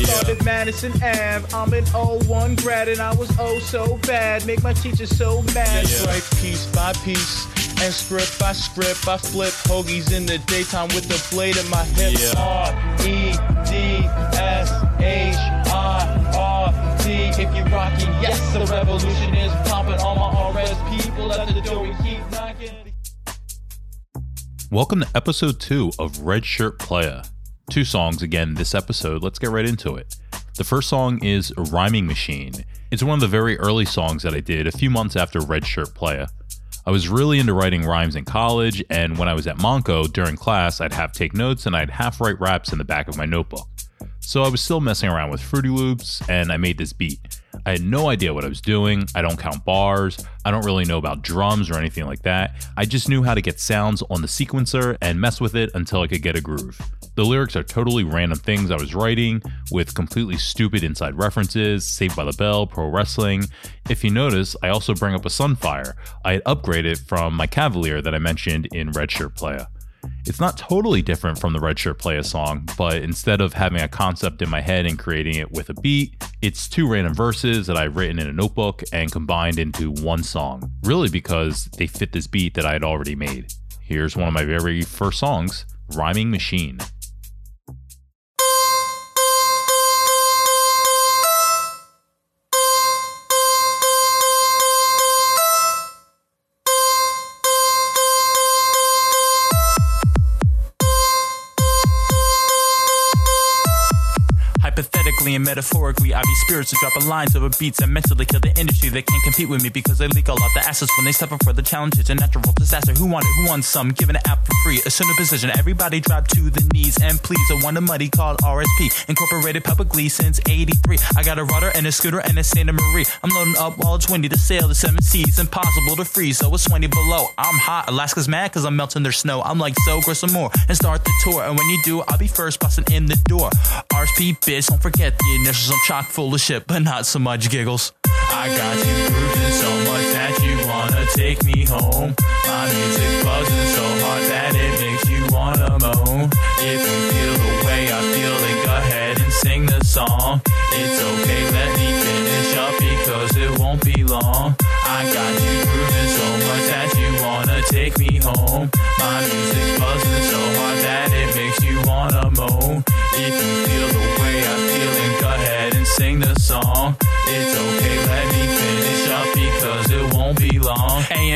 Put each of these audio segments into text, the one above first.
Yeah. Started Madison Ave. I'm an 01 grad and I was oh so bad. Make my teacher so mad. That's Yeah. right, piece by piece. And script by script, I flip hoagies in the daytime with the blade in my hip. R E D S H I R T. If you're rocking, yes, the revolution is popping. All my RS people at the door, we keep knocking. Welcome to episode two of Red Shirt Playa. Two songs again this episode. Let's get right into it. The first song is Rhyming Machine. It's one of the very early songs that I did a few months after Red Shirt Playa. I was really into writing rhymes in college, and when I was at Montco during class, I'd half take notes and I'd half write raps in the back of my notebook. So I was still messing around with Fruity Loops, and I made this beat. I had no idea what I was doing. I don't count bars. I don't really know about drums or anything like that. I just knew how to get sounds on the sequencer and mess with it until I could get a groove. The lyrics are totally random things I was writing with completely stupid inside references, Saved by the Bell, pro wrestling. If you notice, I also bring up a Sunfire. I had upgraded from my Cavalier that I mentioned in Red Shirt Playa. It's not totally different from the Red Shirt Playa song, but instead of having a concept in my head and creating it with a beat, it's two random verses that I've written in a notebook and combined into one song, really because they fit this beat that I had already made. Here's one of my very first songs, Rhyming Machine. Hypothetically and metaphorically, I be spirits to drop a lines over beats and mentally kill the industry. They can't compete with me because they leak all out the assets when they suffer for the challenges. A natural disaster. Who wanted? Who wants some? Giving it out for free. Assume a position. Everybody drop to the knees and please. I want a money called RSP. Incorporated publicly since 83. I got a rudder and a scooter and a Santa Marie. I'm loading up it's windy to sail the seven seas. Impossible to freeze, so it's 20 below. I'm hot. Alaska's mad cause I'm melting their snow. I'm like, so grow some more and start the tour. And when you do, I'll be first busting in the door. RSP, bitch, don't forget the initials. I'm chock full of shit, but not so much giggles. I got you grooving so much that you wanna take me home. My music buzzing so hard that it makes you wanna moan. If you feel the way I feel, then go ahead and sing the song. It's okay, let me finish up because it won't be long. I got you grooving so much that you wanna take me home. My music buzzing so hard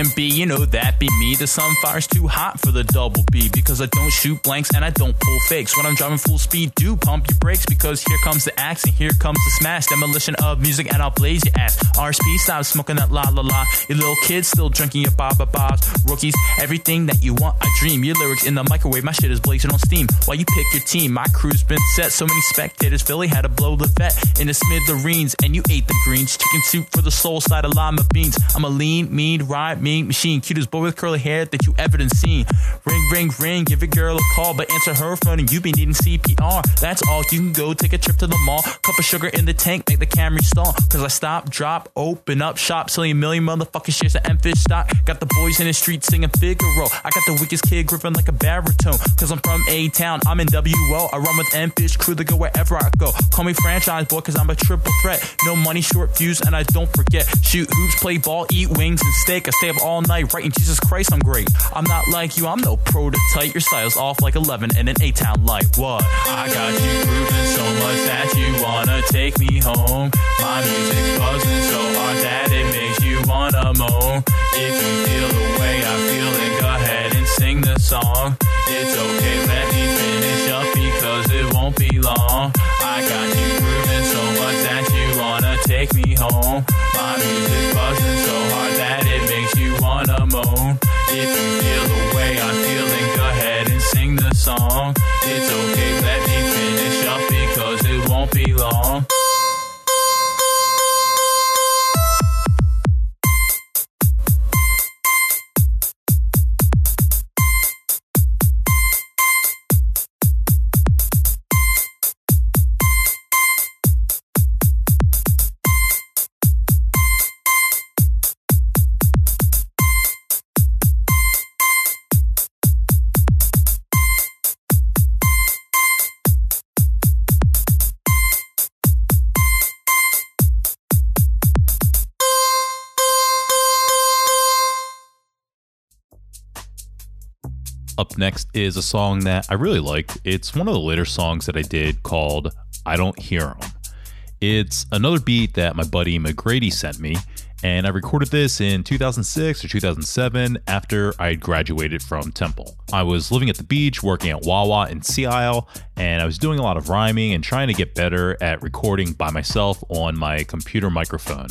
and B, you know that be me. The sunfire's too hot for the double B because I don't shoot blanks and I don't pull fakes. When I'm driving full speed, do pump your brakes because here comes the axe and here comes the smash. Demolition of music and I'll blaze your ass. RSP, stop smoking that la la la. Your little kids still drinking your ba ba bas. Rookies, everything that you want, I dream. Your lyrics in the microwave, my shit is blazing on steam. While you pick your team, my crew's been set. So many spectators, Philly had to blow the vet in the smithereens, and you ate the greens. Chicken soup for the soul side of lima beans. I'm a lean, mean, ride, mean, machine. Cutest boy with curly hair that you ever done seen. Ring, ring, ring, give a girl a call, but answer her phone and you be needing CPR. That's all. You can go take a trip to the mall. Cup of sugar in the tank, make the Camry stall. Cause I stop, drop, open up shop, selling a million motherfucking shares of Emfish stock. Got the boys in the street singing Figaro. I got the weakest kid gripping like a baritone. Cause I'm from A Town, I'm in WO. I run with Emfish crew to go wherever I go. Call me franchise boy, cause I'm a triple threat. No money, short fuse, and I don't forget. Shoot hoops, play ball, eat wings and steak. I stay up all night writing Jesus Christ, I'm great. I'm not like you, I'm no prototype. Your style's off like 11 in an A Town light. What? I got you grooving so much that you wanna take me home. My music's buzzing so hard that it makes you wanna moan. If you feel the way I feel, then go ahead and sing the song. It's okay, let me finish up because it won't be long. I got you grooving so much that you wanna take me home. My music's If Next is a song that I really liked. It's one of the later songs that I did called I Don't Hear 'em. It's another beat that my buddy McGrady sent me, and I recorded this in 2006 or 2007 after I had graduated from Temple. I was living at the beach, working at Wawa in Sea Isle, and I was doing a lot of rhyming and trying to get better at recording by myself on my computer microphone.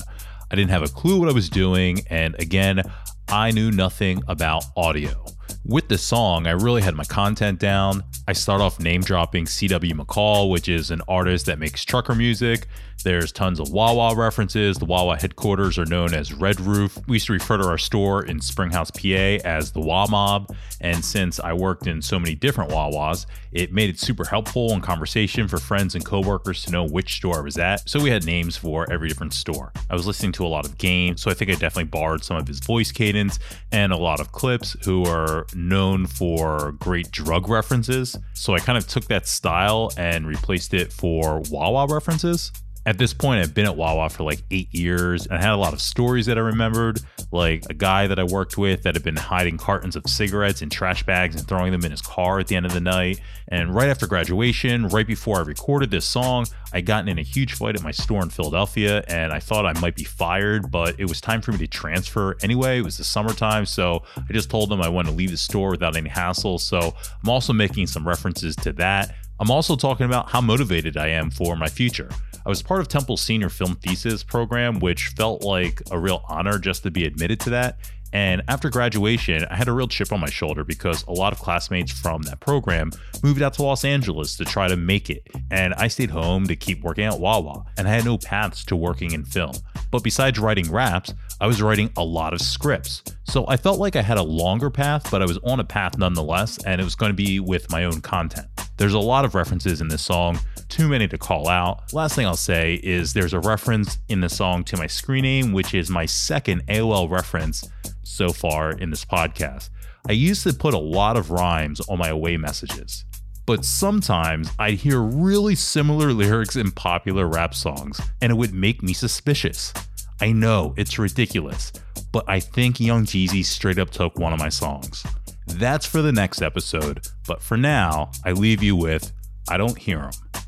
I didn't have a clue what I was doing, and again, I knew nothing about audio. With this song, I really had my content down. I start off name dropping CW McCall, which is an artist that makes trucker music. There's tons of Wawa references. The Wawa headquarters are known as Red Roof. We used to refer to our store in Springhouse, PA as the Wa Mob. And since I worked in so many different Wawas, it made it super helpful in conversation for friends and coworkers to know which store I was at. So we had names for every different store. I was listening to a lot of Game, so I think I definitely borrowed some of his voice cadence and a lot of Clipse who are known for great drug references. So I kind of took that style and replaced it for Wawa references at this point, I've been at Wawa for like eight years and I had a lot of stories that I remembered, like a guy that I worked with that had been hiding cartons of cigarettes in trash bags and throwing them in his car at the end of the night. And right after graduation, right before I recorded this song, I gotten in a huge fight at my store in Philadelphia and I thought I might be fired, but it was time for me to transfer anyway. It was the summertime, so I just told them I wanted to leave the store without any hassle. So I'm also making some references to that. I'm also talking about how motivated I am for my future. I was part of Temple's senior film thesis program, which felt like a real honor just to be admitted to that. And after graduation, I had a real chip on my shoulder because a lot of classmates from that program moved out to Los Angeles to try to make it. And I stayed home to keep working at Wawa, and I had no paths to working in film. But besides writing raps, I was writing a lot of scripts. So I felt like I had a longer path, but I was on a path nonetheless, and it was going to be with my own content. There's a lot of references in this song, too many to call out. Last thing I'll say is there's a reference in the song to my screen name, which is my second AOL reference so far in this podcast. I used to put a lot of rhymes on my away messages, but sometimes I'd hear really similar lyrics in popular rap songs, and it would make me suspicious. I know it's ridiculous, but I think Young Jeezy straight up took one of my songs. That's for the next episode, but for now, I leave you with I Don't Hear 'em.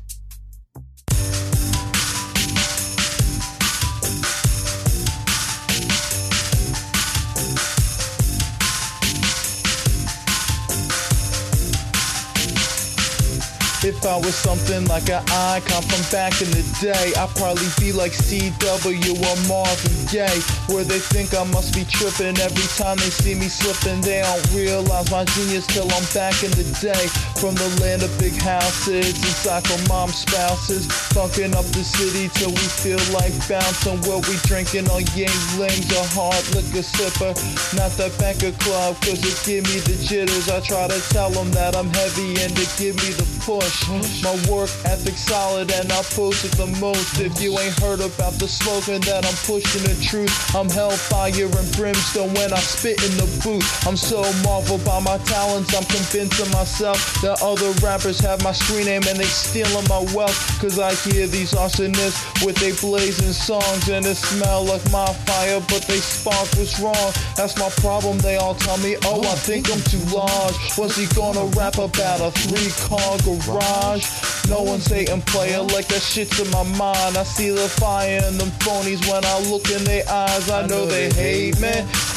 I was something like an icon from back in the day, I'd probably be like CW or Marvin Gaye, where they think I must be tripping every time they see me slipping. They don't realize my genius till I'm back in the day. From the land of big houses and psycho mom spouses, funking up the city till we feel like bouncing. Where we drinking on Yuenglings, a hard liquor sipper, not that banker club, cause it give me the jitters. I try to tell them that I'm heavy and they give me the push. My work ethic solid and I post it the most. If you ain't heard about the slogan that I'm pushing the truth, I'm hellfire and brimstone when I spit in the booth. I'm so marveled by my talents, I'm convincing myself that other rappers have my screen name and they stealing my wealth. Cause I hear these arsonists with they blazing songs and it smell like my fire, but they spark what's wrong. That's my problem. They all tell me, oh, I think I'm too large. Was he gonna rap about a three car garage? No one's hating player like that shit's in my mind. I see the fire in them phonies when I look in their eyes. I know they hate me.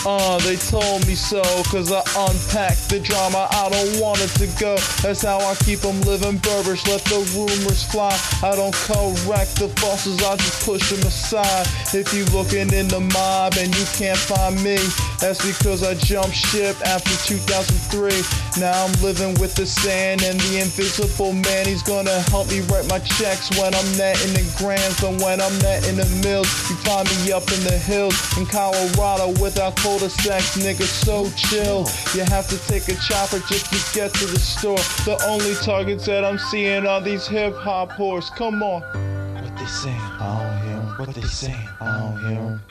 Uh, they told me so, cause I unpacked the drama. I don't want it to go. That's how I keep them living Burbage. Let the rumors fly. I don't correct the falses, I just push them aside. If you looking in the mob and you can't find me, that's because I jumped ship after 2003. Now I'm living with the sand and the invisible man. He's gonna help me write my checks when I'm netting in the grams. And when I'm netting the mills, you find me up in the hills in Colorado without cul-de-sacs. Nigga, so chill. You have to take a chopper just to get to the store. The only targets that I'm seeing are these hip hop whores. Come on. What they saying? I don't hear. What they saying? I don't hear.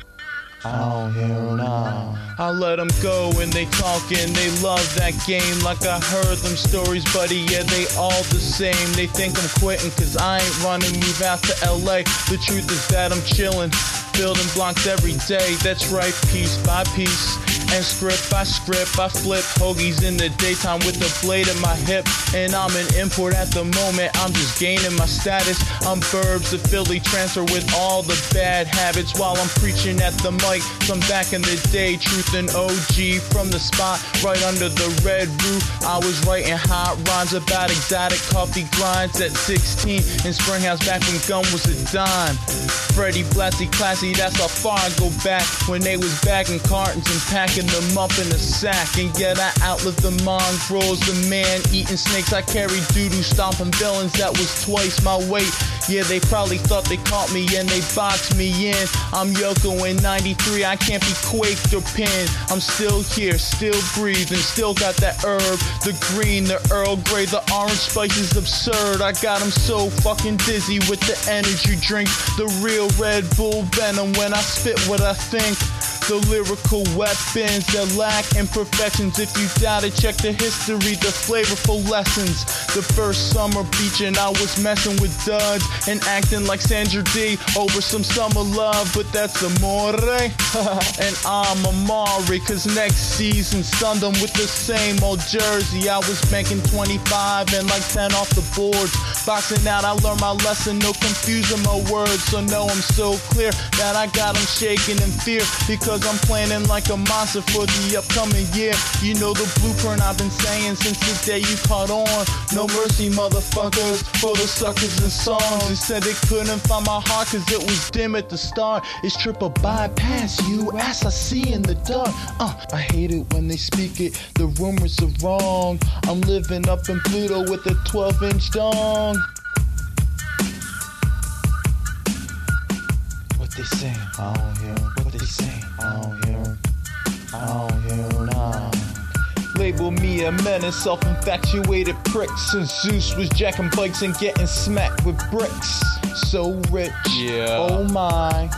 I don't hear 'em now. I let them go and they talking. They love that game like I heard them stories, buddy. Yeah, they all the same. They think I'm quitting cause I ain't running. Move out to LA. The truth is that I'm chilling. Building blocks every day. That's right, piece by piece. And script by script, I flip hoagies in the daytime with the blade in my hip. And I'm an import at the moment, I'm just gaining my status. I'm Burbs, the Philly transfer with all the bad habits while I'm preaching at the mic. From back in the day, truth and OG from the spot right under the red roof. I was writing hot rhymes about exotic coffee grinds at 16 in Springhouse back when gum was a dime. Freddie Blassie classy, that's how far I go back when they was bagging cartons and packing them up in a sack. And yet I outlived the mongrels, the man eating snakes. I carried doo-doo stomping villains that was twice my weight. Yeah, they probably thought they caught me and they boxed me in. I'm Yoko in 93, I can't be quaked or pinned. I'm still here, still breathing, still got that herb. The green, the Earl Grey, the orange spice is absurd. I got them so fucking dizzy with the energy drink. The real Red Bull venom when I spit what I think. The lyrical weapons that lack imperfections. If you doubt it, check the history, the flavorful lessons. The first summer beach and I was messing with duds and acting like Sandra Dee over some summer love, but that's amore. and I'm Amari, cause next season stunned them with the same old jersey. I was banking 25 and like 10 off the boards. Boxing out, I learned my lesson, no confusing my words. So know I'm so clear that I got them shaking in fear because I'm planning like a monster for the upcoming year. You know the blueprint I've been saying since the day you caught on. No mercy, motherfuckers, for the suckers and songs. They said they couldn't find my heart cause it was dim at the start. It's triple bypass you, ass I see in the dark. Uh, I hate it when they speak it, the rumors are wrong. I'm living up in Pluto with a 12 inch dong. They saying? I don't hear What they saying? I don't hear 'em. I don't hear nah. Label me a menace, self-infatuated prick. Since Zeus was jacking bikes and getting smacked with bricks. So rich, Yeah. oh my.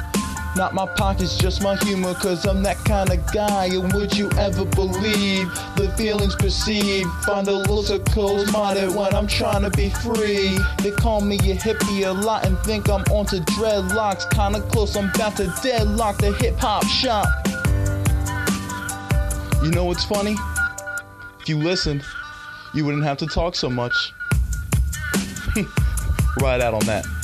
Not my pockets, just my humor, cause I'm that kind of guy. And would you ever believe the feelings perceived? Find a little so close-minded when I'm trying to be free. They call me a hippie a lot and think I'm onto dreadlocks. Kinda close, I'm about to deadlock the hip hop shop. You know what's funny? If you listened, you wouldn't have to talk so much. right out on that.